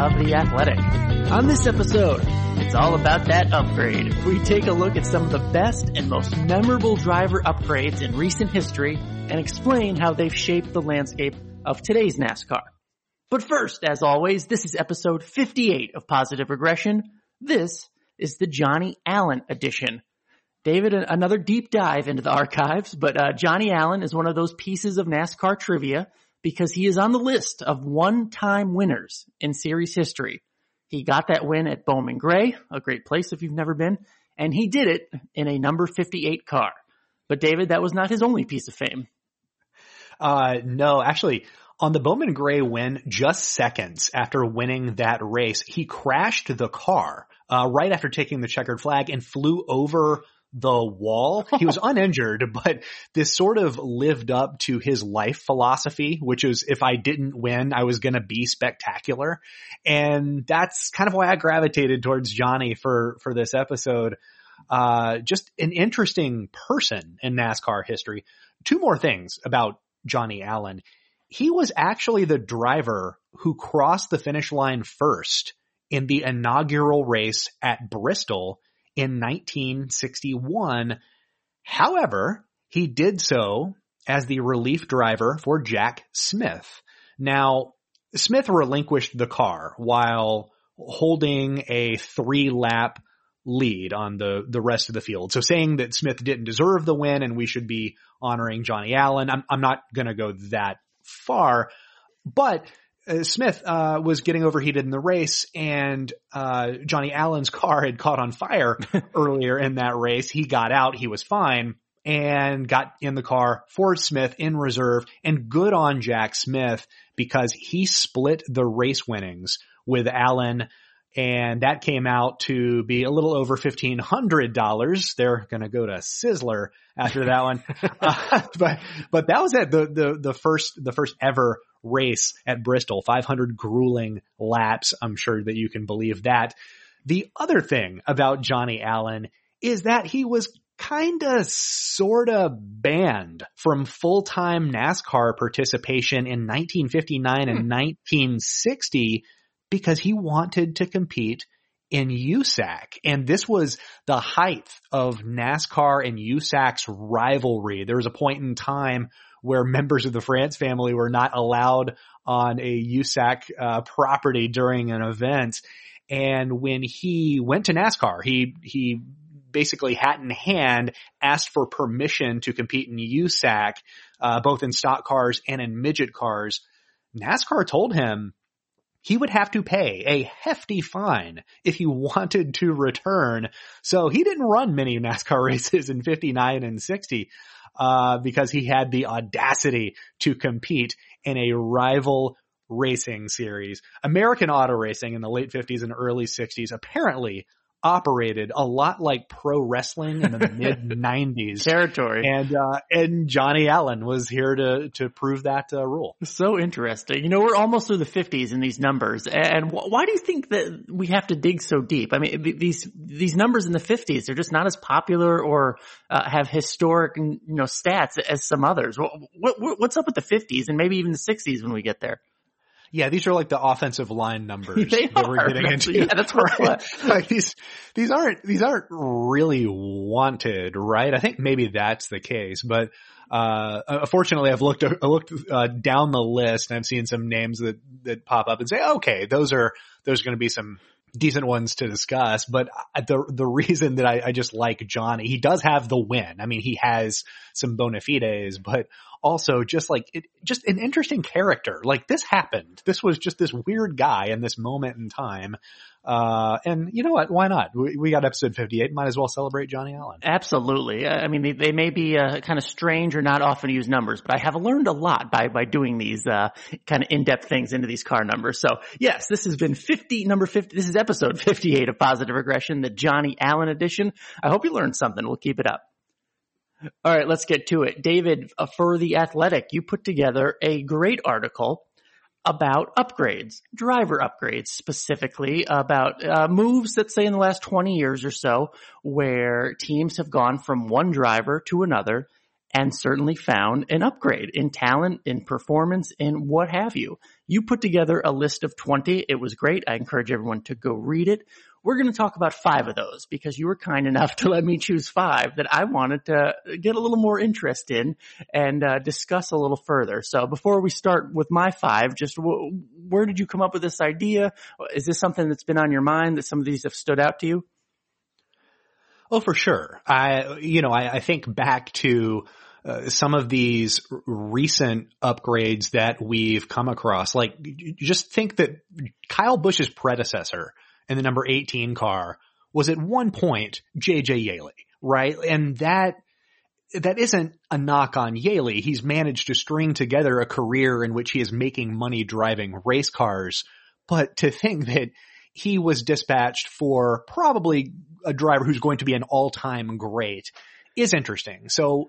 of The Athletic. On this episode, it's all about that upgrade. We take a look at some of the best and most memorable driver upgrades in recent history and explain how they've shaped the landscape of today's NASCAR. But first, as always, this is episode 58 of Positive Regression. This is the Johnny Allen edition. David, another deep dive into the archives, but uh, Johnny Allen is one of those pieces of NASCAR trivia because he is on the list of one-time winners in series history. He got that win at Bowman Gray, a great place if you've never been, and he did it in a number 58 car. But David, that was not his only piece of fame. Uh, no, actually, on the Bowman Gray win, just seconds after winning that race, he crashed the car, uh, right after taking the checkered flag and flew over the wall. He was uninjured, but this sort of lived up to his life philosophy, which is if I didn't win, I was going to be spectacular. And that's kind of why I gravitated towards Johnny for, for this episode. Uh, just an interesting person in NASCAR history. Two more things about Johnny Allen. He was actually the driver who crossed the finish line first in the inaugural race at Bristol in 1961. However, he did so as the relief driver for Jack Smith. Now, Smith relinquished the car while holding a three lap lead on the, the rest of the field. So saying that Smith didn't deserve the win and we should be honoring Johnny Allen, I'm, I'm not going to go that far, but uh, Smith uh, was getting overheated in the race, and uh, Johnny Allen's car had caught on fire earlier in that race. He got out, he was fine, and got in the car for Smith in reserve. And good on Jack Smith because he split the race winnings with Allen. And that came out to be a little over fifteen hundred dollars. They're going to go to Sizzler after that one, uh, but but that was it. The the the first the first ever race at Bristol, 500 grueling laps. I'm sure that you can believe that. The other thing about Johnny Allen is that he was kinda sorta banned from full-time NASCAR participation in 1959 and 1960 hmm. because he wanted to compete in USAC. And this was the height of NASCAR and USAC's rivalry. There was a point in time where members of the France family were not allowed on a USAC uh, property during an event. And when he went to NASCAR, he he basically hat in hand asked for permission to compete in USAC, uh, both in stock cars and in midget cars. NASCAR told him he would have to pay a hefty fine if he wanted to return. So he didn't run many NASCAR races in 59 and 60 uh, because he had the audacity to compete in a rival racing series. American Auto Racing in the late 50s and early 60s apparently operated a lot like pro wrestling in the mid '90s territory, and uh, and Johnny Allen was here to to prove that uh, rule. So interesting. You know, we're almost through the 50s in these numbers, and why do you think that we have to dig so deep? I mean, these these numbers in the 50s they're just not as popular or uh, have historic you know stats as some others. What, what, what's up with the 50s and maybe even the 60s when we get there? Yeah, these are like the offensive line numbers they that are. we're getting into. Yeah, that's right. like these, these aren't, these aren't really wanted, right? I think maybe that's the case, but, uh, unfortunately I've looked, I looked, uh, down the list and I've seen some names that, that pop up and say, okay, those are, there's going to be some decent ones to discuss, but the the reason that I, I, just like Johnny, he does have the win. I mean, he has some bona fides, but also just like it, just an interesting character. Like this happened. This was just this weird guy in this moment in time. Uh, and you know what? Why not? We, we, got episode 58. Might as well celebrate Johnny Allen. Absolutely. I mean, they, they may be uh, kind of strange or not often used numbers, but I have learned a lot by, by doing these, uh, kind of in-depth things into these car numbers. So yes, this has been 50, number 50. This is episode 58 of Positive Regression, the Johnny Allen edition. I hope you learned something. We'll keep it up. All right, let's get to it. David, uh, for The Athletic, you put together a great article about upgrades, driver upgrades specifically, about uh, moves that say in the last 20 years or so where teams have gone from one driver to another and certainly found an upgrade in talent, in performance, in what have you. You put together a list of 20. It was great. I encourage everyone to go read it. We're going to talk about five of those because you were kind enough to let me choose five that I wanted to get a little more interest in and uh, discuss a little further. So before we start with my five, just w- where did you come up with this idea? Is this something that's been on your mind that some of these have stood out to you? Oh, for sure. I, you know, I, I think back to uh, some of these recent upgrades that we've come across. Like, just think that Kyle Busch's predecessor in the number 18 car was at one point JJ Yeley, right? And that, that isn't a knock on Yeley. He's managed to string together a career in which he is making money driving race cars. But to think that he was dispatched for probably a driver who's going to be an all-time great is interesting. So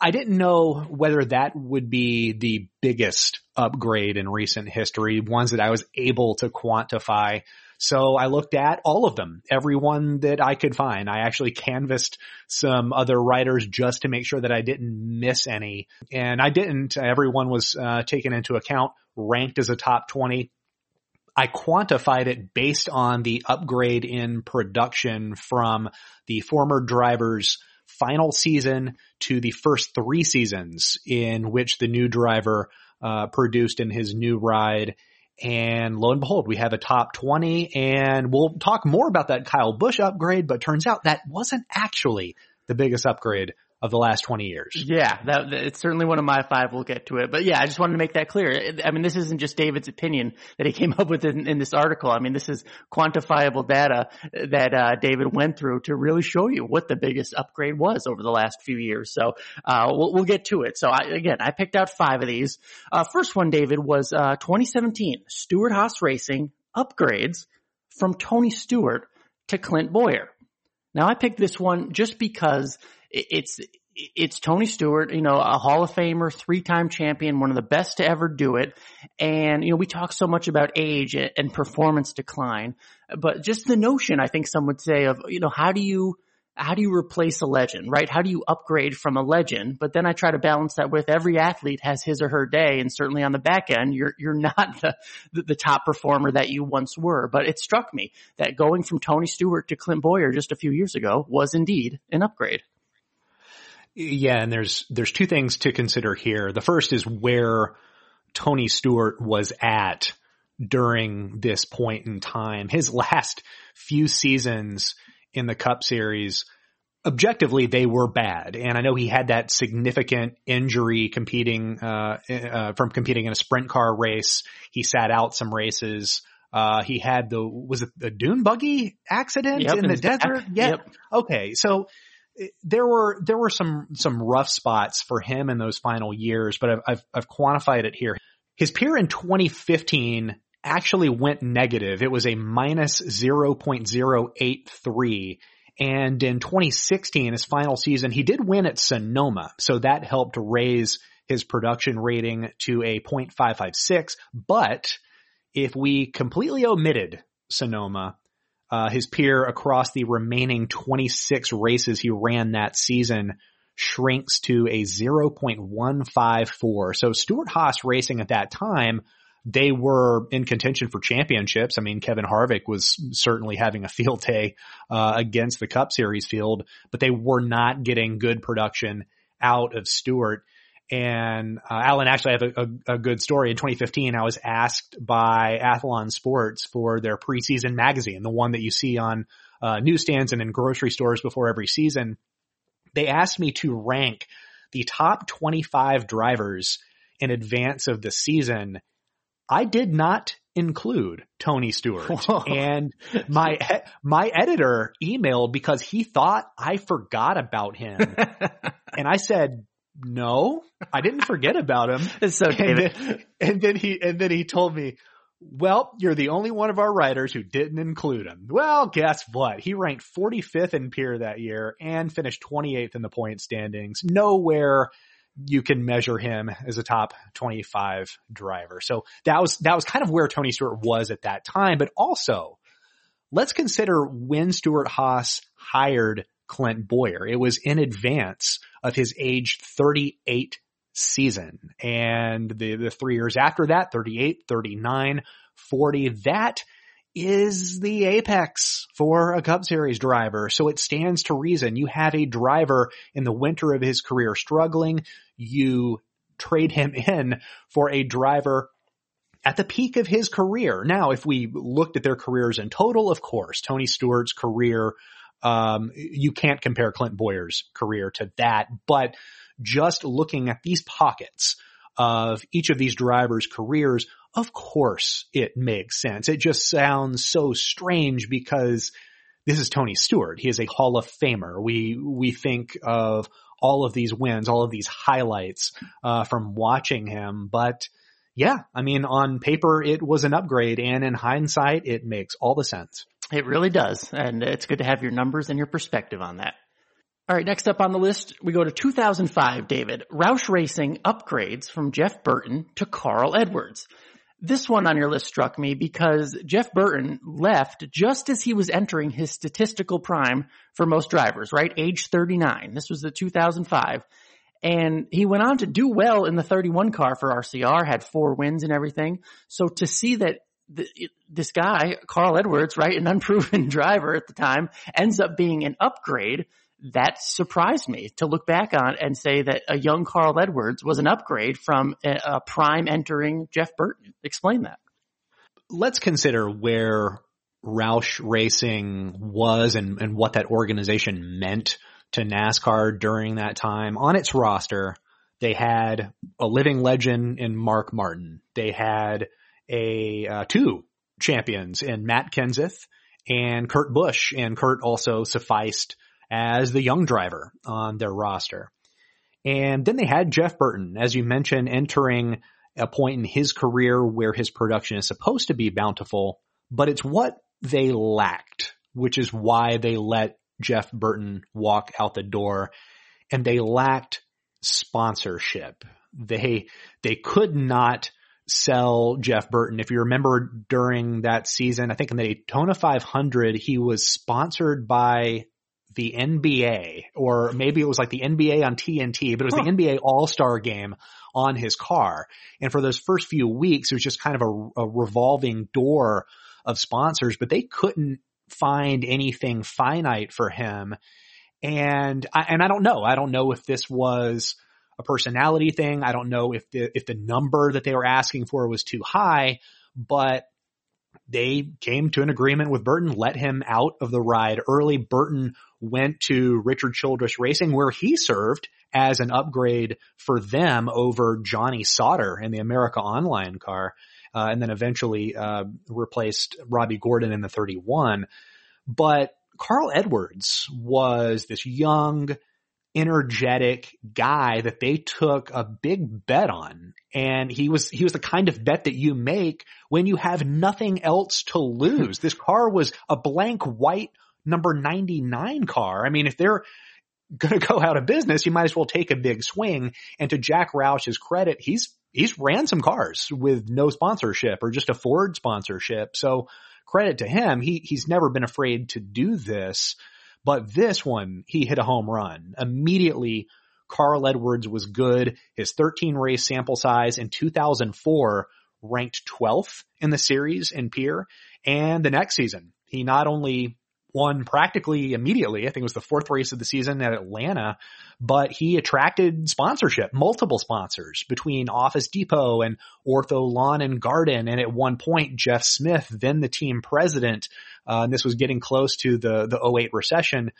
I didn't know whether that would be the biggest upgrade in recent history, ones that I was able to quantify. So I looked at all of them, everyone that I could find. I actually canvassed some other writers just to make sure that I didn't miss any. And I didn't. Everyone was uh, taken into account, ranked as a top 20. I quantified it based on the upgrade in production from the former driver's final season to the first three seasons in which the new driver uh, produced in his new ride. And lo and behold, we have a top 20 and we'll talk more about that Kyle Busch upgrade, but turns out that wasn't actually the biggest upgrade of the last 20 years. Yeah, that, it's certainly one of my five. We'll get to it. But yeah, I just wanted to make that clear. I mean, this isn't just David's opinion that he came up with in, in this article. I mean, this is quantifiable data that uh, David went through to really show you what the biggest upgrade was over the last few years. So uh, we'll, we'll, get to it. So I, again, I picked out five of these. Uh, first one, David, was uh, 2017 Stewart-Haas Racing upgrades from Tony Stewart to Clint Bowyer. Now I picked this one just because it's it's Tony Stewart, you know, a Hall of Famer, three-time champion, one of the best to ever do it. And, you know, we talk so much about age and performance decline, but just the notion, I think some would say of, you know, how do you, how do you replace a legend, right? How do you upgrade from a legend? But then I try to balance that with every athlete has his or her day. And certainly on the back end, you're, you're not the, the, top performer that you once were. But it struck me that going from Tony Stewart to Clint Bowyer just a few years ago was indeed an upgrade. Yeah, and there's there's two things to consider here. The first is where Tony Stewart was at during this point in time. His last few seasons in the Cup Series, objectively, they were bad. And I know he had that significant injury competing uh, uh, from competing in a sprint car race. He sat out some races. Uh, he had the was it the dune buggy accident yep, in the desert? Yeah. Yep. Okay, so there were there were some some rough spots for him in those final years, but I've I've, I've quantified it here. His peer in 2015 actually went negative. It was a minus 0.083. And in 2016, his final season, he did win at Sonoma. So that helped raise his production rating to a 0.556. But if we completely omitted Sonoma, uh, his peer across the remaining 26 races he ran that season shrinks to a 0.154. So Stewart-Haas Racing at that time, they were in contention for championships. I mean, Kevin Harvick was certainly having a field day uh, against the Cup Series field, but they were not getting good production out of Stewart. And uh, Alan, actually, I have a, a, a, good story. In 2015, I was asked by Athlon Sports for their preseason magazine, the one that you see on uh, newsstands and in grocery stores before every season. They asked me to rank the top 25 drivers in advance of the season. I did not include Tony Stewart Whoa. and my, my editor emailed because he thought I forgot about him. and I said, no, I didn't forget about him. it's so and then, and then he, and then he told me, well, you're the only one of our writers who didn't include him. Well, guess what? He ranked 45th in PEER that year and finished 28th in the point standings. Nowhere you can measure him as a top 25 driver. So that was, that was kind of where Tony Stewart was at that time. But also, let's consider when Stewart-Haas hired Clint Bowyer. It was in advance of his age 38 season. And the, the three years after that, 38, 39, 40, that is the apex for a Cup Series driver. So it stands to reason you have a driver in the winter of his career struggling. You trade him in for a driver at the peak of his career. Now, if we looked at their careers in total, of course, Tony Stewart's career, um, you can't compare Clint Bowyer's career to that, but just looking at these pockets of each of these drivers' careers, of course it makes sense. It just sounds so strange because this is Tony Stewart. He is a Hall of Famer. We, we think of all of these wins, all of these highlights, uh, from watching him, but yeah, I mean, on paper, it was an upgrade and in hindsight, it makes all the sense. It really does. And it's good to have your numbers and your perspective on that. All right, next up on the list, we go to 2005, David. Roush Racing upgrades from Jeff Burton to Carl Edwards. This one on your list struck me because Jeff Burton left just as he was entering his statistical prime for most drivers, right? Age 39. This was the 2005. And he went on to do well in the 31 car for RCR, had four wins and everything. So to see that the, this guy, Carl Edwards, right, an unproven driver at the time, ends up being an upgrade, that surprised me to look back on and say that a young Carl Edwards was an upgrade from a, a prime entering Jeff Burton. Explain that. Let's consider where Roush Racing was and, and what that organization meant to NASCAR during that time. On its roster, they had a living legend in Mark Martin. They had a uh, two champions in Matt Kenseth and Kurt Busch, and Kurt also sufficed as the young driver on their roster. And then they had Jeff Burton, as you mentioned, entering a point in his career where his production is supposed to be bountiful, but it's what they lacked, which is why they let Jeff Burton walk out the door and they lacked sponsorship. They, they could not sell Jeff Burton. If you remember during that season, I think in the Daytona 500, he was sponsored by the NBA or maybe it was like the NBA on TNT, but it was huh. the NBA all-star game on his car. And for those first few weeks, it was just kind of a, a revolving door of sponsors, but they couldn't find anything finite for him. And I, and I don't know. I don't know if this was a personality thing. I don't know if the, if the number that they were asking for was too high, but they came to an agreement with Burton, let him out of the ride early. Burton went to Richard Childress Racing where he served as an upgrade for them over Johnny Sauter in the America Online car uh, and then eventually uh, replaced Robby Gordon in the 31. But Carl Edwards was this young, energetic guy that they took a big bet on. And he was, he was the kind of bet that you make when you have nothing else to lose. this car was a blank white number 99 car. I mean, if they're going to go out of business, you might as well take a big swing. And to Jack Roush's credit, he's he's ran some cars with no sponsorship or just a Ford sponsorship. So credit to him. He, he's never been afraid to do this, but this one, he hit a home run immediately. Carl Edwards was good. His 13 race sample size in 2004 ranked 12th in the series in peer. And the next season, he not only won practically immediately. I think it was the fourth race of the season at Atlanta, but he attracted sponsorship, multiple sponsors between Office Depot and Ortho Lawn and Garden. And at one point, Geoff Smith, then the team president, uh, and this was getting close to the, the 08 recession,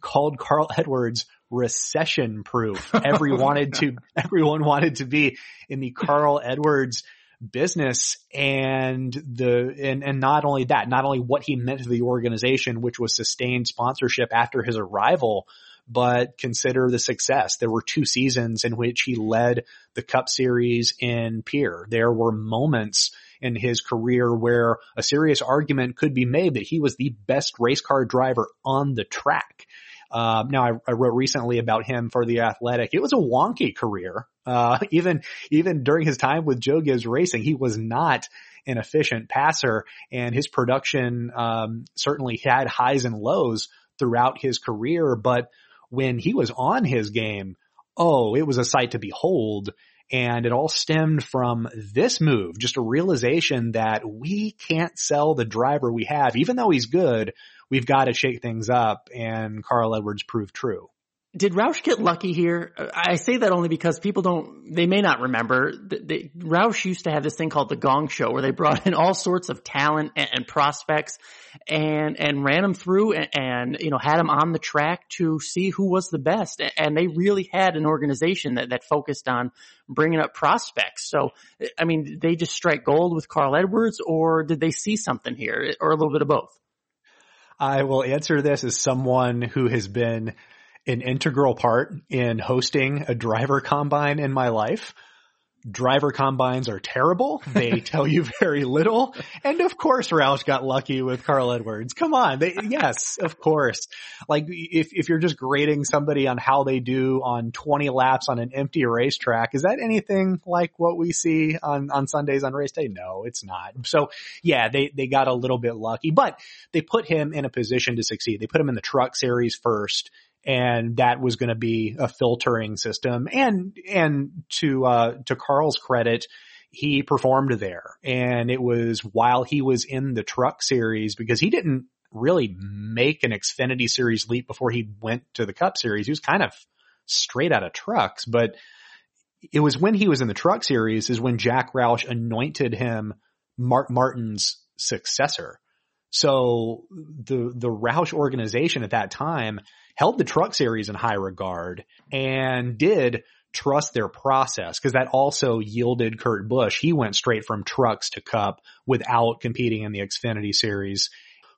called Carl Edwards recession proof. Every wanted to, everyone wanted to be in the Carl Edwards business and the and and not only that, not only what he meant to the organization, which was sustained sponsorship after his arrival, but consider the success. There were two seasons in which he led the Cup Series in PEER. There were moments in his career where a serious argument could be made that he was the best race car driver on the track. Uh, now I, I, wrote recently about him for the athletic. It was a wonky career. Uh, even, even during his time with Joe Gibbs Racing, he was not an efficient passer and his production, um, certainly had highs and lows throughout his career, but when he was on his game, oh, it was a sight to behold. And it all stemmed from this move, just a realization that we can't sell the driver we have. Even though he's good, we've got to shake things up. And Carl Edwards proved true did Roush get lucky here? I say that only because people don't, they may not remember. They, Roush used to have this thing called the Gong Show where they brought in all sorts of talent and, and prospects and, and ran them through and, and, you know, had them on the track to see who was the best. And they really had an organization that, that focused on bringing up prospects. So, I mean, did they just strike gold with Carl Edwards or did they see something here or a little bit of both? I will answer this as someone who has been an integral part in hosting a driver combine in my life. Driver combines are terrible. They tell you very little. And of course, Roush got lucky with Carl Edwards. Come on. They, yes, of course. Like if, if you're just grading somebody on how they do on 20 laps on an empty racetrack, is that anything like what we see on, on Sundays on race day? No, it's not. So yeah, they, they got a little bit lucky, but they put him in a position to succeed. They put him in the truck series first and that was going to be a filtering system. And and to uh, to Carl's credit, he performed there, and it was while he was in the Truck Series because he didn't really make an Xfinity Series leap before he went to the Cup Series. He was kind of straight out of trucks, but it was when he was in the Truck Series is when Jack Roush anointed him Mark Martin's successor. So the the Roush organization at that time held the truck series in high regard and did trust their process because that also yielded Kurt Busch. He went straight from trucks to cup without competing in the Xfinity series.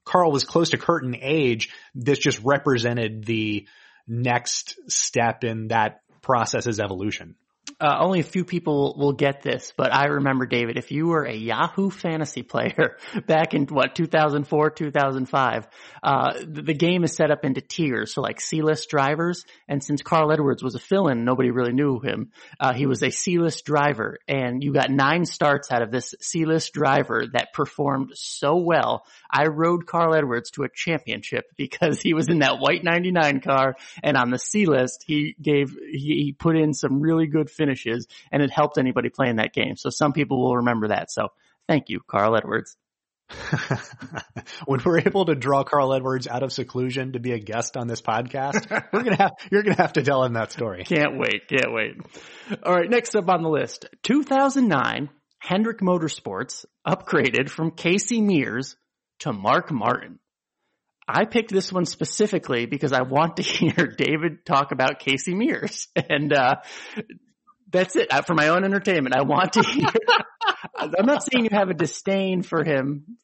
Carl was close to Kurt in age. This just represented the next step in that process's evolution uh, only a few people will get this, but I remember David, if you were a Yahoo fantasy player back in what, 2004, 2005, uh, the, the, game is set up into tiers. So like C-list drivers. And since Carl Edwards was a fill-in, nobody really knew him. Uh, he was a C-list driver and you got nine starts out of this C-list driver that performed so well. I rode Carl Edwards to a championship because he was in that white 99 car and on the C-list, he gave, he, he put in some really good finishes and it helped anybody playing that game. So some people will remember that. So thank you, Carl Edwards. when we're able to draw Carl Edwards out of seclusion to be a guest on this podcast, we're gonna have you're gonna have to tell him that story. Can't wait, can't wait. All right, next up on the list, 2009 Hendrick Motorsports upgraded from Casey Mears to Mark Martin. I picked this one specifically because I want to hear David talk about Casey Mears. And, uh, that's it. Uh, for my own entertainment, I want to hear. I'm not saying you have a disdain for him,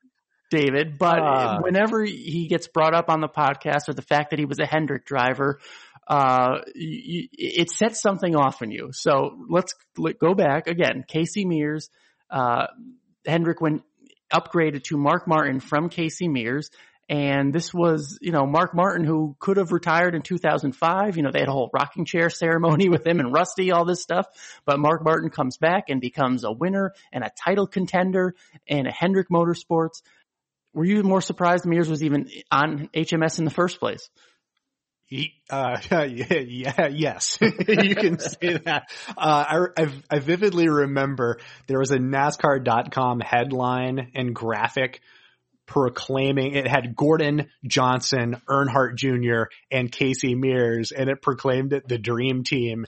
David, but uh, whenever he gets brought up on the podcast or the fact that he was a Hendrick driver, uh, you, it sets something off in you. So let's let, go back again. Casey Mears, uh, Hendrick went upgraded to Mark Martin from Casey Mears. And this was, you know, Mark Martin who could have retired in 2005. You know, they had a whole rocking chair ceremony with him and Rusty, all this stuff. But Mark Martin comes back and becomes a winner and a title contender and a Hendrick Motorsports. Were you more surprised Mears was even on HMS in the first place? Uh, yeah, yeah, yes, you can say that. Uh, I, I, I vividly remember there was a NASCAR.com headline and graphic proclaiming it had Gordon Johnson, Earnhardt Jr., and Casey Mears, and it proclaimed it the dream team.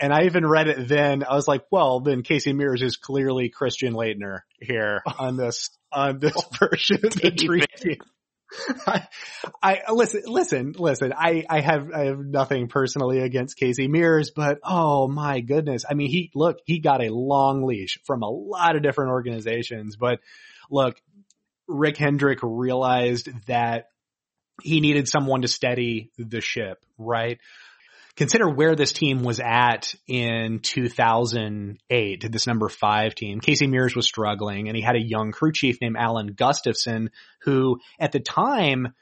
And I even read it then. I was like, well, then Casey Mears is clearly Christian Laettner here on this on this oh, version of the dream team. I, I listen, listen, listen. I, I have, I have nothing personally against Casey Mears, but oh my goodness. I mean, he, look, he got a long leash from a lot of different organizations, but look, Rick Hendrick realized that he needed someone to steady the ship, right? Consider where this team was at in 2008, this number five team. Casey Mears was struggling and he had a young crew chief named Alan Gustafson who at the time,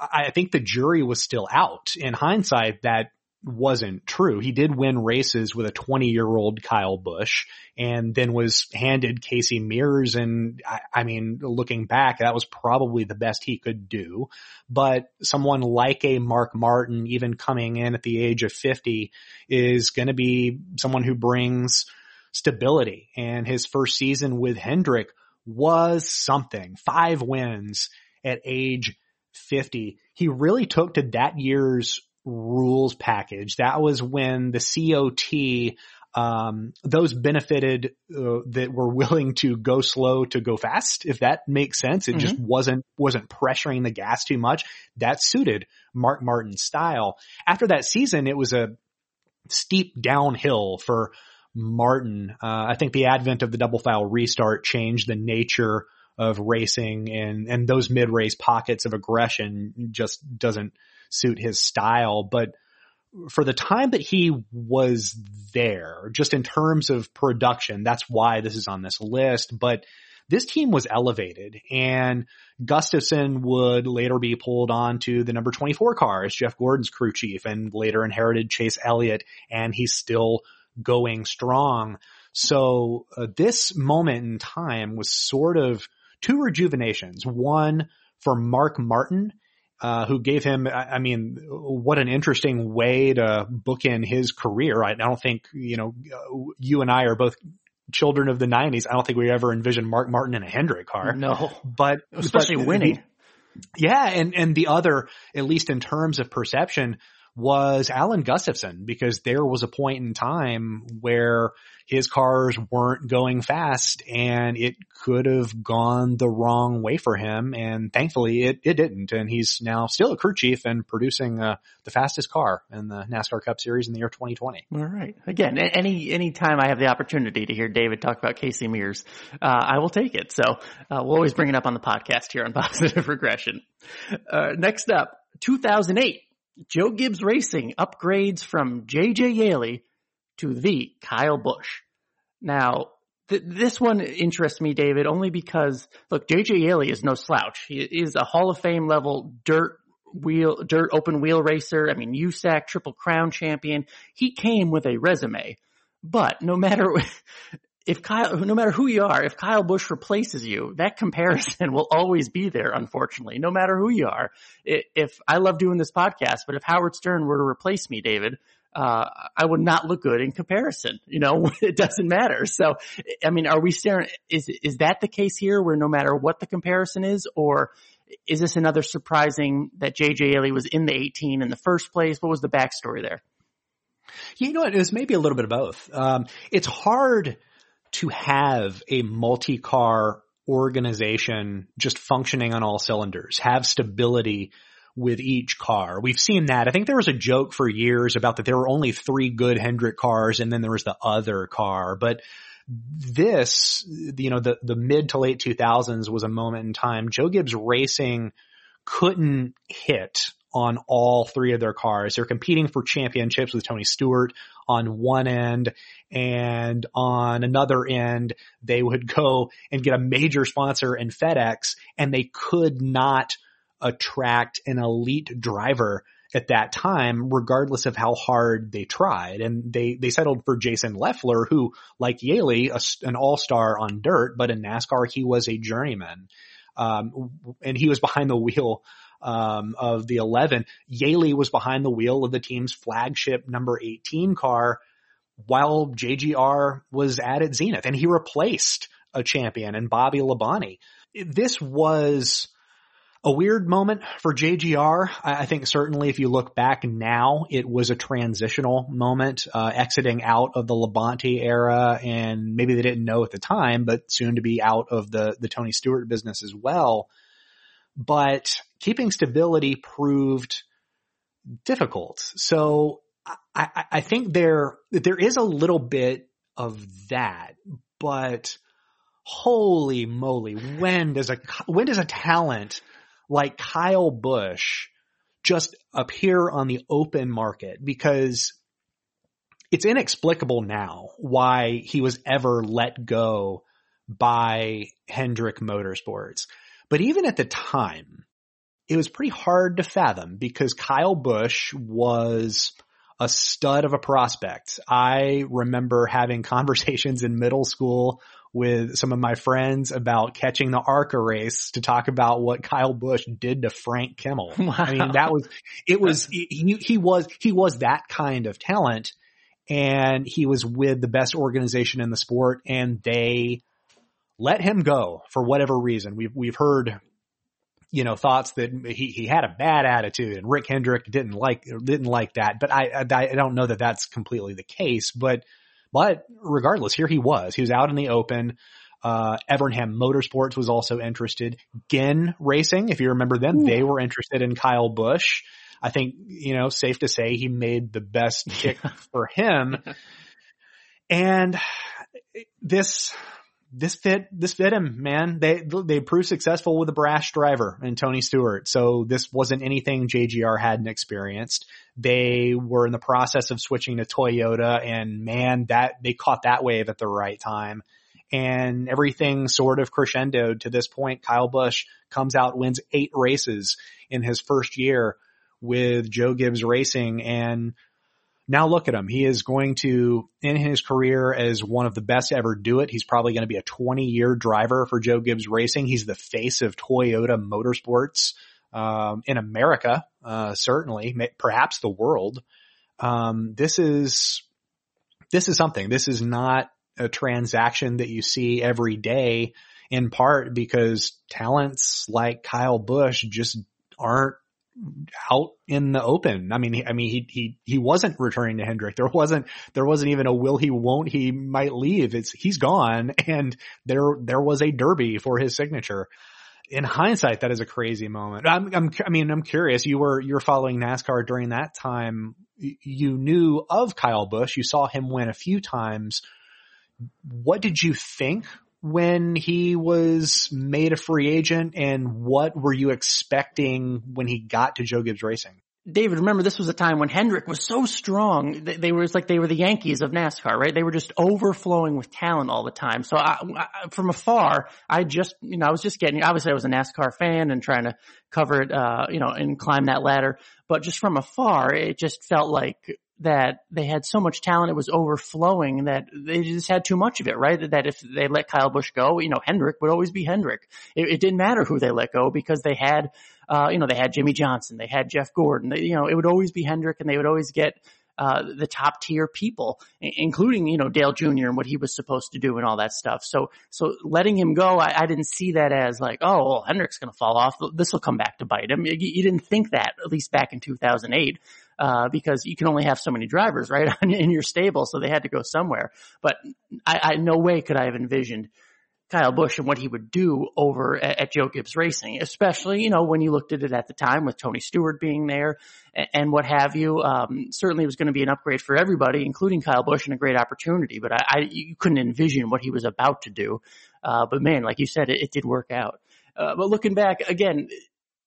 I think the jury was still out in hindsight that wasn't true. He did win races with a 20 year old Kyle Busch and then was handed Casey Mears. And I, I, mean, looking back, that was probably the best he could do. But someone like a Mark Martin, even coming in at the age of 50 is going to be someone who brings stability. And his first season with Hendrick was something. Five wins at age 50. He really took to that year's rules package. That was when the COT, um, those benefited uh, that were willing to go slow to go fast. If that makes sense, it mm-hmm. just wasn't wasn't pressuring the gas too much. That suited Mark Martin's style. After that season, it was a steep downhill for Martin. Uh, I think the advent of the double file restart changed the nature of racing and, and those mid race pockets of aggression just doesn't suit his style. But for the time that he was there, just in terms of production, that's why this is on this list. But this team was elevated and Gustafson would later be pulled on to the number 24 car as Jeff Gordon's crew chief and later inherited Chase Elliott and he's still going strong. So uh, this moment in time was sort of two rejuvenations. One for Mark Martin uh, who gave him, I, mean, what an interesting way to book in his career. I, I don't think, you know, you and I are both children of the nineties. I don't think we ever envisioned Mark Martin in a Hendrick car. No, but especially but winning. Yeah. And, and the other, at least in terms of perception, was Alan Gustafson because there was a point in time where his cars weren't going fast and it could have gone the wrong way for him. And thankfully it, it didn't. And he's now still a crew chief and producing uh, the fastest car in the NASCAR Cup Series in the year 2020. All right. Again, any, any time I have the opportunity to hear David talk about Casey Mears, uh, I will take it. So uh, we'll always bring it up on the podcast here on Positive Regression. Uh, next up, 2008. Joe Gibbs Racing upgrades from JJ Yeley to the Kyle Busch. Now, th- this one interests me, David, only because look, JJ Yeley is no slouch. He is a Hall of Fame level dirt wheel, dirt open wheel racer. I mean, USAC triple crown champion. He came with a resume, but no matter if Kyle, no matter who you are, if Kyle Busch replaces you, that comparison will always be there, unfortunately, no matter who you are. If I love doing this podcast, but if Howard Stern were to replace me, David, uh, I would not look good in comparison. You know, it doesn't matter. So, I mean, are we staring, is, is that the case here where no matter what the comparison is, or is this another surprising that JJ Yeley was in the 18 in the first place? What was the backstory there? You know, it was maybe a little bit of both. Um, it's hard to have a multi-car organization just functioning on all cylinders, have stability with each car. We've seen that. I think there was a joke for years about that there were only three good Hendrick cars and then there was the other car, but this, you know, the, the mid to late 2000s was a moment in time. Joe Gibbs Racing couldn't hit on all three of their cars. They're competing for championships with Tony Stewart on one end and on another end, they would go and get a major sponsor in FedEx and they could not attract an elite driver at that time, regardless of how hard they tried. And they, they settled for Jason Leffler, who, like Yeley, a, an all-star on dirt, but in NASCAR, he was a journeyman. Um, and he was behind the wheel um, of the 11. Yeley was behind the wheel of the team's flagship number 18 car while JGR was at its zenith and he replaced a champion and Bobby Labonte. This was a weird moment for JGR. I think certainly if you look back now, it was a transitional moment, uh, exiting out of the Labonte era and maybe they didn't know at the time, but soon to be out of the, the Tony Stewart business as well but keeping stability proved difficult. So I, I think there, there is a little bit of that, but holy moly, when does a, when does a talent like Kyle Busch just appear on the open market? Because it's inexplicable now why he was ever let go by Hendrick Motorsports. But even at the time, it was pretty hard to fathom because Kyle Busch was a stud of a prospect. I remember having conversations in middle school with some of my friends about catching the ARCA race to talk about what Kyle Busch did to Frank Kimmel. Wow. I mean, that was, it was, he, he was, he was that kind of talent and he was with the best organization in the sport and they let him go for whatever reason. We've, we've heard, you know, thoughts that he, he had a bad attitude and Rick Hendrick didn't like, didn't like that, but I, I, I don't know that that's completely the case, but but regardless, here he was. He was out in the open. Uh, Evernham Motorsports was also interested. Ginn Racing, if you remember them, Ooh. they were interested in Kyle Busch. I think, you know, safe to say he made the best kick for him. And this, this fit, this fit him, man. They, they proved successful with a brash driver and Tony Stewart. So this wasn't anything JGR hadn't experienced. They were in the process of switching to Toyota and man, that they caught that wave at the right time. And everything sort of crescendoed to this point. Kyle Busch comes out, wins eight races in his first year with Joe Gibbs Racing and now look at him. He is going to, in his career as one of the best ever do it, he's probably going to be a 20 year driver for Joe Gibbs Racing. He's the face of Toyota Motorsports, um, in America, uh, certainly, perhaps the world. Um, this is, this is something. This is not a transaction that you see every day in part because talents like Kyle Busch just aren't out in the open. I mean, he, I mean, he, he, he wasn't returning to Hendrick. There wasn't, there wasn't even a will he won't he might leave. It's, he's gone and there, there was a derby for his signature. In hindsight, that is a crazy moment. I'm, I'm, I mean, I'm curious. You were, you're following NASCAR during that time. You knew of Kyle Busch. You saw him win a few times. What did you think when he was made a free agent and what were you expecting when he got to Joe Gibbs Racing? David, remember this was a time when Hendrick was so strong. They, they were like they were the Yankees of NASCAR, right? They were just overflowing with talent all the time. So I, I, from afar, I just, you know, I was just getting, obviously I was a NASCAR fan and trying to cover it, uh, you know, and climb that ladder. But just from afar, it just felt like that they had so much talent, it was overflowing that they just had too much of it, right? That if they let Kyle Busch go, you know, Hendrick would always be Hendrick. It, it didn't matter who they let go because they had, uh, you know, they had Jimmie Johnson, they had Jeff Gordon, they, you know, it would always be Hendrick and they would always get, uh, the top tier people, including, you know, Dale Jr. and what he was supposed to do and all that stuff. So, so letting him go, I, I didn't see that as like, oh, well, Hendrick's going to fall off. This will come back to bite him. You, you, didn't think that, at least back in 2008 uh, because you can only have so many drivers, right, in your stable. So they had to go somewhere. But I, I no way could I have envisioned Kyle Busch and what he would do over at, at, Joe Gibbs Racing, especially, you know, when you looked at it at the time with Tony Stewart being there and, and what have you. Um, certainly it was going to be an upgrade for everybody, including Kyle Busch and a great opportunity, but I, I you couldn't envision what he was about to do. Uh, but man, like you said, it, it did work out. Uh, but looking back again,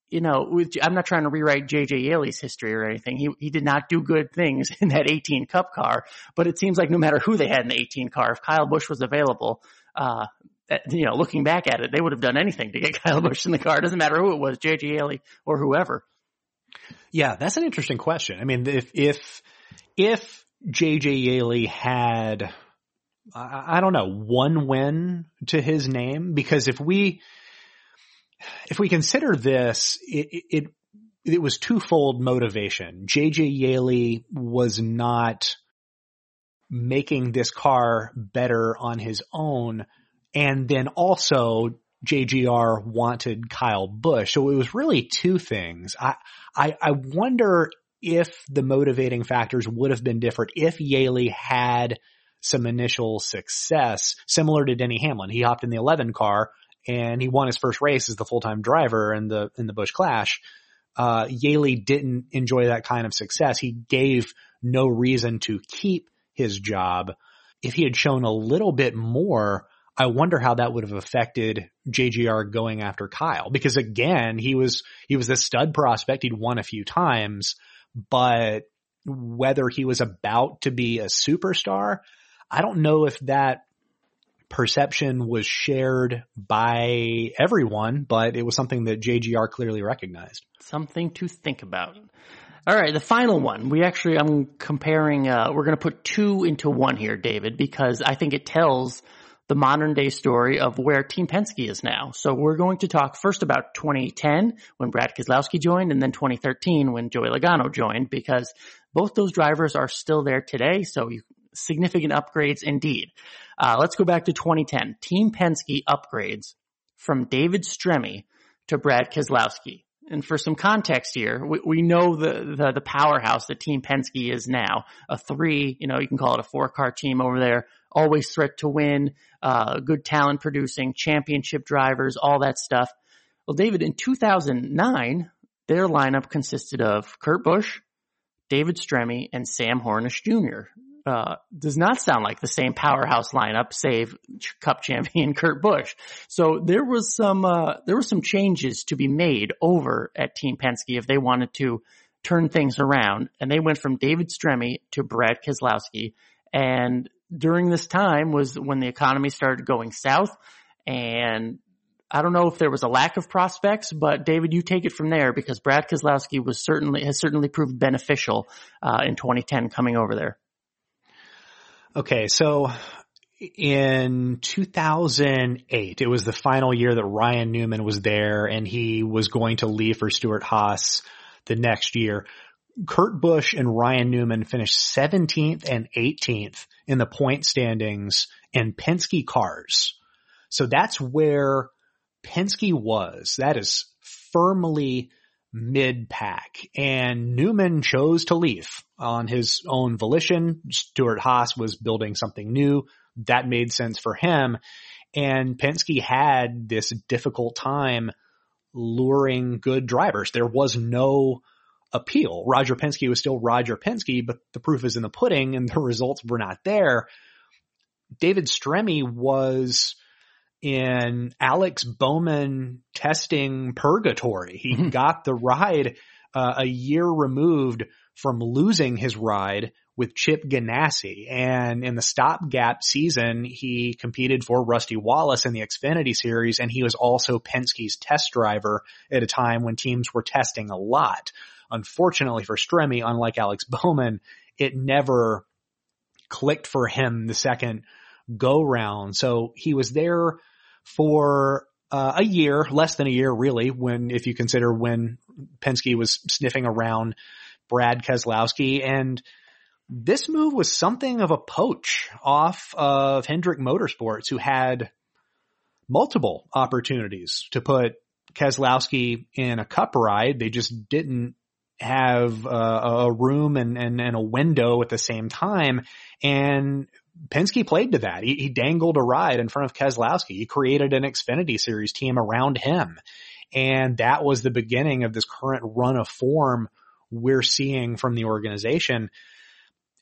you know, with, I'm not trying to rewrite JJ Yeley's history or anything. He, he did not do good things in that 18 cup car, but it seems like no matter who they had in the 18 car, if Kyle Busch was available, uh, you know, looking back at it, they would have done anything to get Kyle Busch in the car. It doesn't matter who it was, JJ Yeley or whoever. Yeah, that's an interesting question. I mean, if, if, if JJ Yeley had, I, I don't know, one win to his name, because if we, if we consider this, it, it, it was twofold motivation. JJ Yeley was not making this car better on his own. And then also JGR wanted Kyle Busch. So it was really two things. I, I, I wonder if the motivating factors would have been different if Yeley had some initial success, similar to Denny Hamlin. He hopped in the 11 car and he won his first race as the full-time driver in the, in the Busch Clash. Uh, Yeley didn't enjoy that kind of success. He gave no reason to keep his job. If he had shown a little bit more, I wonder how that would have affected JGR going after Kyle because again, he was, he was a stud prospect. He'd won a few times, but whether he was about to be a superstar, I don't know if that perception was shared by everyone, but it was something that JGR clearly recognized. Something to think about. All right, the final one. We actually, I'm comparing, uh, we're going to put two into one here, David, because I think it tells the modern day story of where Team Penske is now. So we're going to talk first about 2010 when Brad Keselowski joined and then 2013 when Joey Logano joined because both those drivers are still there today. So significant upgrades indeed. Uh, let's go back to 2010. Team Penske upgrades from David Stremme to Brad Keselowski. And for some context here, we, we know the, the, the powerhouse that Team Penske is now. A three, you know, you can call it a four car team over there. Always threat to win, uh, good talent producing, championship drivers, all that stuff. Well, David, in 2009, their lineup consisted of Kurt Busch, David Stremme, and Sam Hornish Jr uh, does not sound like the same powerhouse lineup, save Cup champion Kurt Busch. So there was some uh, there were some changes to be made over at Team Penske if they wanted to turn things around, and they went from David Stremme to Brad Keselowski. And during this time was when the economy started going south, and I don't know if there was a lack of prospects, but David, you take it from there because Brad Keselowski was certainly has certainly proved beneficial uh, in 2010 coming over there. Okay, so in 2008, it was the final year that Ryan Newman was there and he was going to leave for Stewart-Haas the next year. Kurt Busch and Ryan Newman finished 17th and 18th in the point standings in Penske cars. So that's where Penske was. That is firmly mid pack and Newman chose to leave on his own volition. Stewart-Haas was building something new that made sense for him. And Penske had this difficult time luring good drivers. There was no appeal. Roger Penske was still Roger Penske, but the proof is in the pudding and the results were not there. David Stremme was in Alex Bowman testing purgatory. He mm-hmm. got the ride uh, a year removed from losing his ride with Chip Ganassi. And in the stopgap season, he competed for Rusty Wallace in the Xfinity series. And he was also Penske's test driver at a time when teams were testing a lot. Unfortunately for Stremme, unlike Alex Bowman, it never clicked for him the second go round. So he was there for uh, a year, less than a year really, when, if you consider when Penske was sniffing around Brad Keselowski. And this move was something of a poach off of Hendrick Motorsports, who had multiple opportunities to put Keselowski in a cup ride. They just didn't have uh, a room and, and, and a window at the same time. And Penske played to that. He, he, dangled a ride in front of Keselowski. He created an Xfinity Series team around him. And that was the beginning of this current run of form we're seeing from the organization.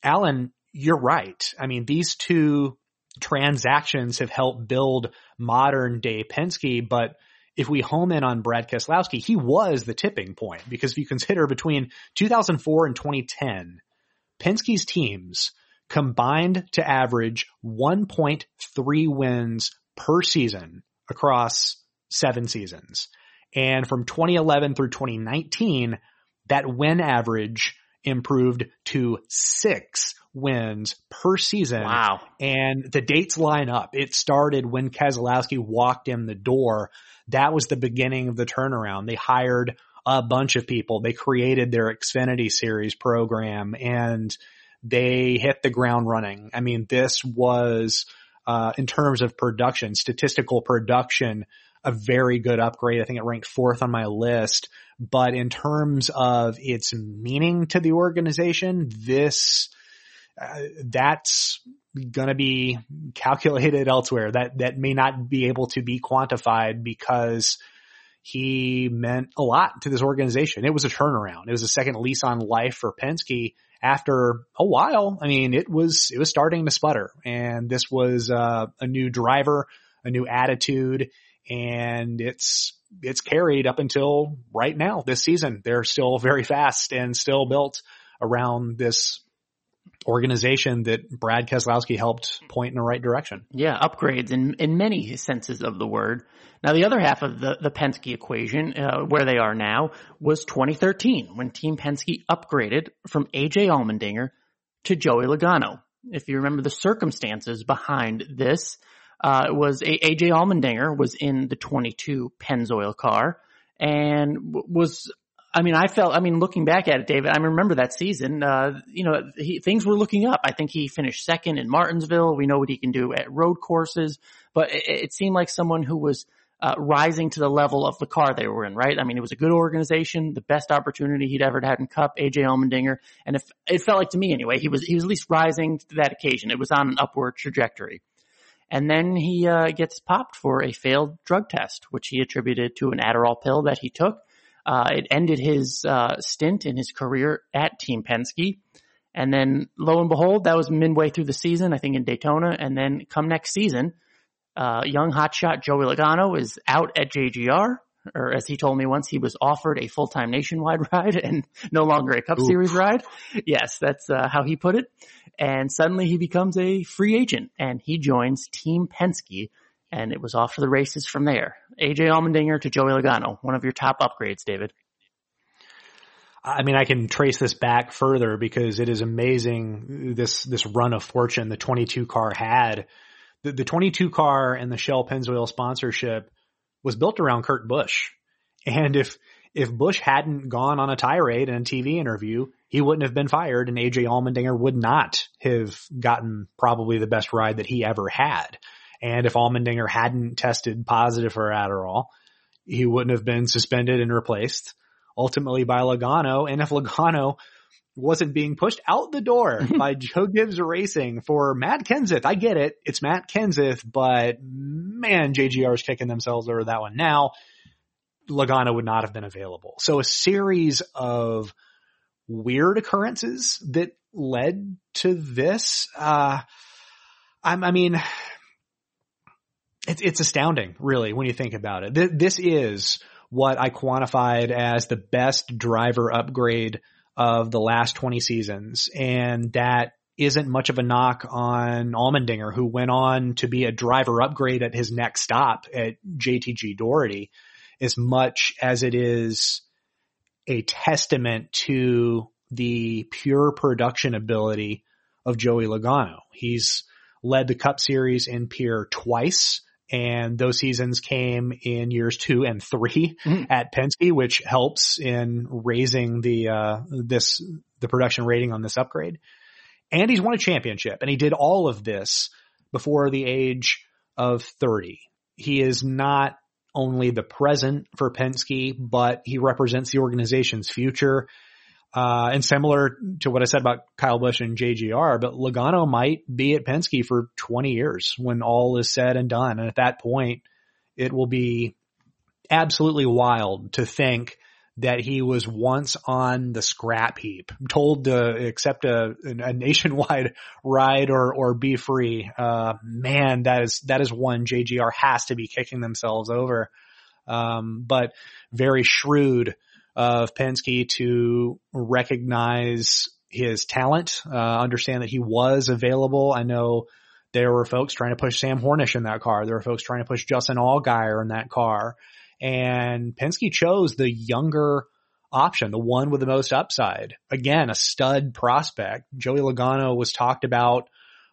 Alan, you're right. I mean, these two transactions have helped build modern day Penske, but if we home in on Brad Keselowski, he was the tipping point because if you consider between 2004 and 2010, Penske's teams combined to average 1.3 wins per season across seven seasons. And from 2011 through 2019, that win average improved to six wins per season. Wow. And the dates line up. It started when Keselowski walked in the door. That was the beginning of the turnaround. They hired a bunch of people. They created their Xfinity series program and they hit the ground running. I mean, this was, uh, in terms of production, statistical production, a very good upgrade. I think it ranked fourth on my list. But in terms of its meaning to the organization, this, uh, that's going to be calculated elsewhere. That, that may not be able to be quantified because he meant a lot to this organization. It was a turnaround. It was a second lease on life for Penske after a while, I mean, it was, it was starting to sputter and this was, uh, a new driver, a new attitude and it's, it's carried up until right now this season. They're still very fast and still built around this organization that Brad Keselowski helped point in the right direction. Yeah, upgrades in in many senses of the word. Now, the other half of the the Penske equation, uh, where they are now, was 2013 when Team Penske upgraded from AJ Allmendinger to Joey Logano. If you remember the circumstances behind this, uh, was a- AJ Allmendinger was in the 22 Pennzoil car and was I mean, I felt, I mean, looking back at it, David, I remember that season, uh, you know, he, things were looking up. I think he finished second in Martinsville. We know what he can do at road courses, but it, it seemed like someone who was, uh, rising to the level of the car they were in, right? I mean, it was a good organization, the best opportunity he'd ever had in Cup, AJ Allmendinger. And if, it felt like to me anyway, he was, he was at least rising to that occasion. It was on an upward trajectory. And then he, uh, gets popped for a failed drug test, which he attributed to an Adderall pill that he took uh, it ended his uh, stint in his career at Team Penske. And then lo and behold, that was midway through the season, I think in Daytona. And then come next season, uh, young hotshot Joey Logano is out at JGR, or as he told me once, he was offered a full-time nationwide ride and no longer a Cup Ooh. Series ride. Yes, that's uh, how he put it. And suddenly he becomes a free agent and he joins Team Penske and it was off to the races from there. AJ Allmendinger to Joey Logano, one of your top upgrades, David. I mean, I can trace this back further because it is amazing this this run of fortune the 22 car had. The, the 22 car and the Shell Pennzoil sponsorship was built around Kurt Busch, and if if Busch hadn't gone on a tirade in a TV interview, he wouldn't have been fired, and AJ Allmendinger would not have gotten probably the best ride that he ever had. And if Allmendinger hadn't tested positive for Adderall, he wouldn't have been suspended and replaced ultimately by Logano. And if Logano wasn't being pushed out the door by Joe Gibbs Racing for Matt Kenseth, I get it. It's Matt Kenseth, but man, JGR is kicking themselves over that one. Now, Logano would not have been available. So a series of weird occurrences that led to this. Uh, I, I mean, it's, it's astounding, really, when you think about it. Th- this is what I quantified as the best driver upgrade of the last 20 seasons. And that isn't much of a knock on Allmendinger, who went on to be a driver upgrade at his next stop at JTG Doherty, as much as it is a testament to the pure production ability of Joey Logano. He's led the Cup Series in PEER twice and those seasons came in years two and 3 mm-hmm. at Penske, which helps in raising the uh, this the production rating on this upgrade. And he's won a championship, and he did all of this before the age of 30. He is not only the present for Penske, but he represents the organization's future. Uh, and similar to what I said about Kyle Busch and JGR, but Logano might be at Penske for 20 years when all is said and done. And at that point, it will be absolutely wild to think that he was once on the scrap heap, told to accept a, a nationwide ride or, or be free. Uh, man, that is, that is one JGR has to be kicking themselves over. Um, but very shrewd of Penske to recognize his talent, uh, understand that he was available. I know there were folks trying to push Sam Hornish in that car. There were folks trying to push Justin Allgaier in that car. And Penske chose the younger option, the one with the most upside. Again, a stud prospect. Joey Logano was talked about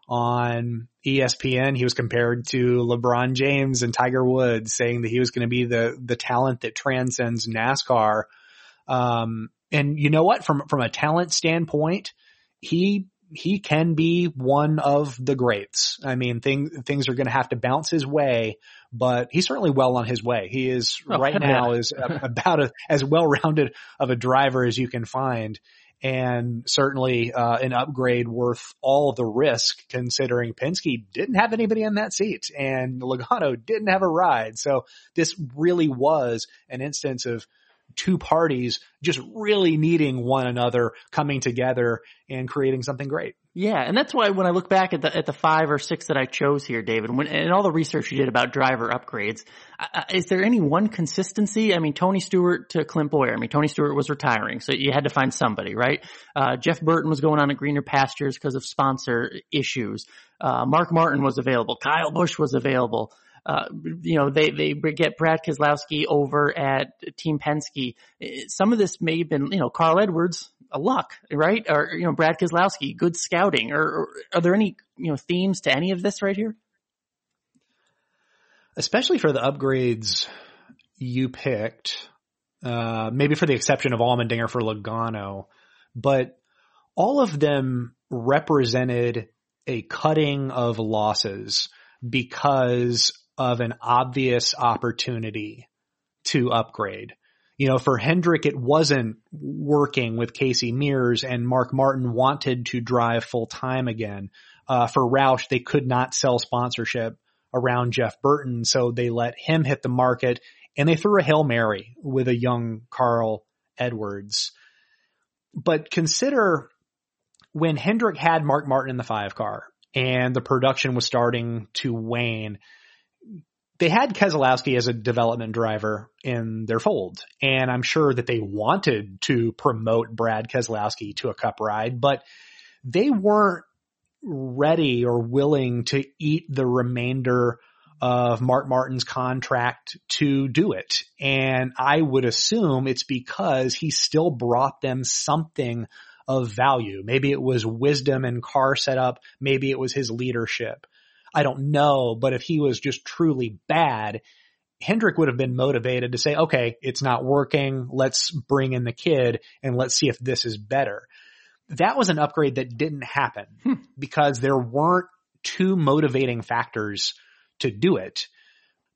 on ESPN. He was compared to LeBron James and Tiger Woods, saying that he was going to be the, the talent that transcends NASCAR. Um, and you know what? From, from a talent standpoint, he, he can be one of the greats. I mean, things, things are going to have to bounce his way, but he's certainly well on his way. He is oh, right now is about a, as well-rounded of a driver as you can find and certainly uh, an upgrade worth all the risk considering Penske didn't have anybody in that seat and Logano didn't have a ride. So this really was an instance of two parties just really needing one another coming together and creating something great. Yeah, and that's why when I look back at the at the five or six that I chose here, David, when, and all the research you did about driver upgrades, uh, is there any one consistency? I mean, Tony Stewart to Clint Bowyer. I mean, Tony Stewart was retiring, so you had to find somebody, right? Uh, Jeff Burton was going on to greener pastures because of sponsor issues. Uh, Mark Martin was available. Kyle Busch was available. Uh, you know, they, they get Brad Keselowski over at Team Penske. Some of this may have been, you know, Carl Edwards, a luck, right? Or, you know, Brad Keselowski, good scouting. Or, or are there any, you know, themes to any of this right here? Especially for the upgrades you picked, uh, maybe for the exception of Allmendinger for Logano, but all of them represented a cutting of losses because of an obvious opportunity to upgrade. You know, for Hendrick, it wasn't working with Casey Mears and Mark Martin wanted to drive full time again. Uh, for Roush, they could not sell sponsorship around Jeff Burton, so they let him hit the market and they threw a Hail Mary with a young Carl Edwards. But consider when Hendrick had Mark Martin in the five car and the production was starting to wane, they had Keselowski as a development driver in their fold. And I'm sure that they wanted to promote Brad Keselowski to a cup ride, but they weren't ready or willing to eat the remainder of Mark Martin's contract to do it. And I would assume it's because he still brought them something of value. Maybe it was wisdom and car setup. Maybe it was his leadership. I don't know, but if he was just truly bad, Hendrick would have been motivated to say, okay, it's not working. Let's bring in the kid and let's see if this is better. That was an upgrade that didn't happen hmm. because there weren't two motivating factors to do it.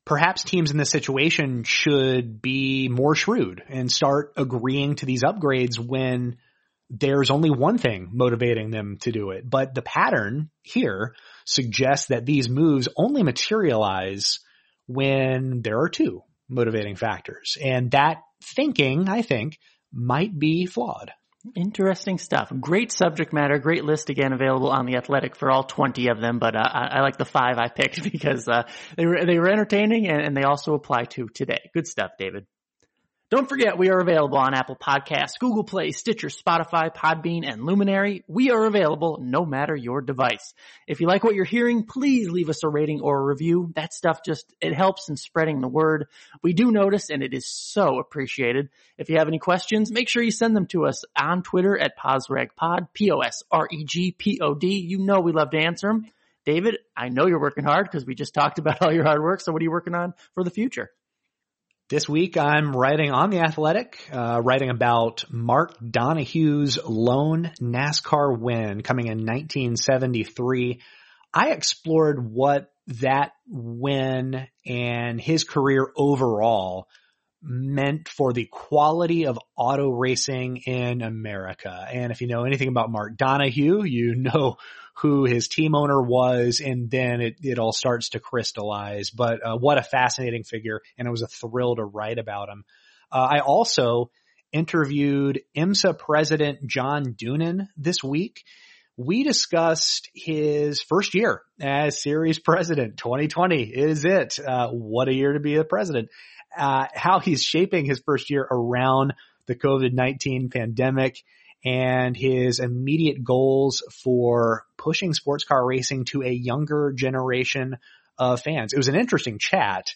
Perhaps teams in this situation should be more shrewd and start agreeing to these upgrades when there's only one thing motivating them to do it. But the pattern here suggests that these moves only materialize when there are two motivating factors. And that thinking, I think, might be flawed. Interesting stuff. Great subject matter. Great list again available on the Athletic for all 20 of them. But uh, I, I, like the five I picked because uh, they were they were entertaining and, and they also apply to today. Good stuff, David. Don't forget, we are available on Apple Podcasts, Google Play, Stitcher, Spotify, Podbean, and Luminary. We are available no matter your device. If you like what you're hearing, please leave us a rating or a review. That stuff just, it helps in spreading the word. We do notice and it is so appreciated. If you have any questions, make sure you send them to us on Twitter at PosRegPod, P-O-S-R-E-G-P-O-D. You know we love to answer them. David, I know you're working hard because we just talked about all your hard work. So what are you working on for the future? This week I'm writing on the Athletic, uh, writing about Mark Donohue's lone NASCAR win coming in 1973. I explored what that win and his career overall meant for the quality of auto racing in America. And if you know anything about Mark Donohue, you know who his team owner was, and then it, it all starts to crystallize. But uh, what a fascinating figure, and it was a thrill to write about him. Uh, I also interviewed IMSA president John Doonan this week. We discussed his first year as series president. 2020 is it. Uh, what a year to be a president uh, how he's shaping his first year around the COVID-19 pandemic and his immediate goals for pushing sports car racing to a younger generation of fans. It was an interesting chat.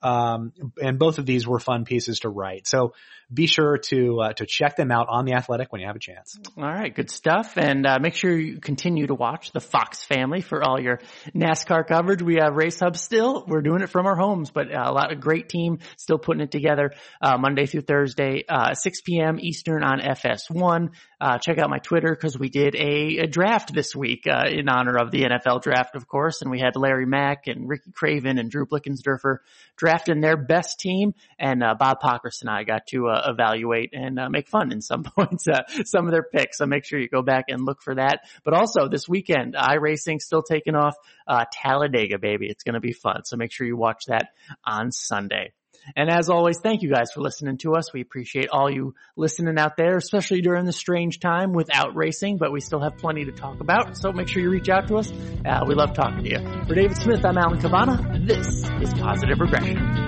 Um, and both of these were fun pieces to write. So be sure to uh, to check them out on the Athletic when you have a chance. All right, good stuff, and uh, make sure you continue to watch the Fox family for all your NASCAR coverage. We have Race Hub still. We're doing it from our homes, but uh, a lot of great team still putting it together uh, Monday through Thursday, uh, 6 p.m. Eastern on FS1. Uh, check out my Twitter because we did a, a, draft this week in honor of the NFL draft, of course, and we had Larry Mac and Ricky Craven and Drew Blickensderfer drafting their best team, and Bob Pockrass and I got to evaluate and uh, make fun in some points, uh, some of their picks. So make sure you go back and look for that. But also this weekend, iRacing still taking off, uh, Talladega, baby. It's going to be fun. So make sure you watch that on Sunday. And as always, thank you guys for listening to us. We appreciate all you listening out there, especially during the strange time without racing, but we still have plenty to talk about. So make sure you reach out to us. Uh, we love talking to you. For David Smith, I'm Alan Cavanna. This is Positive Regression.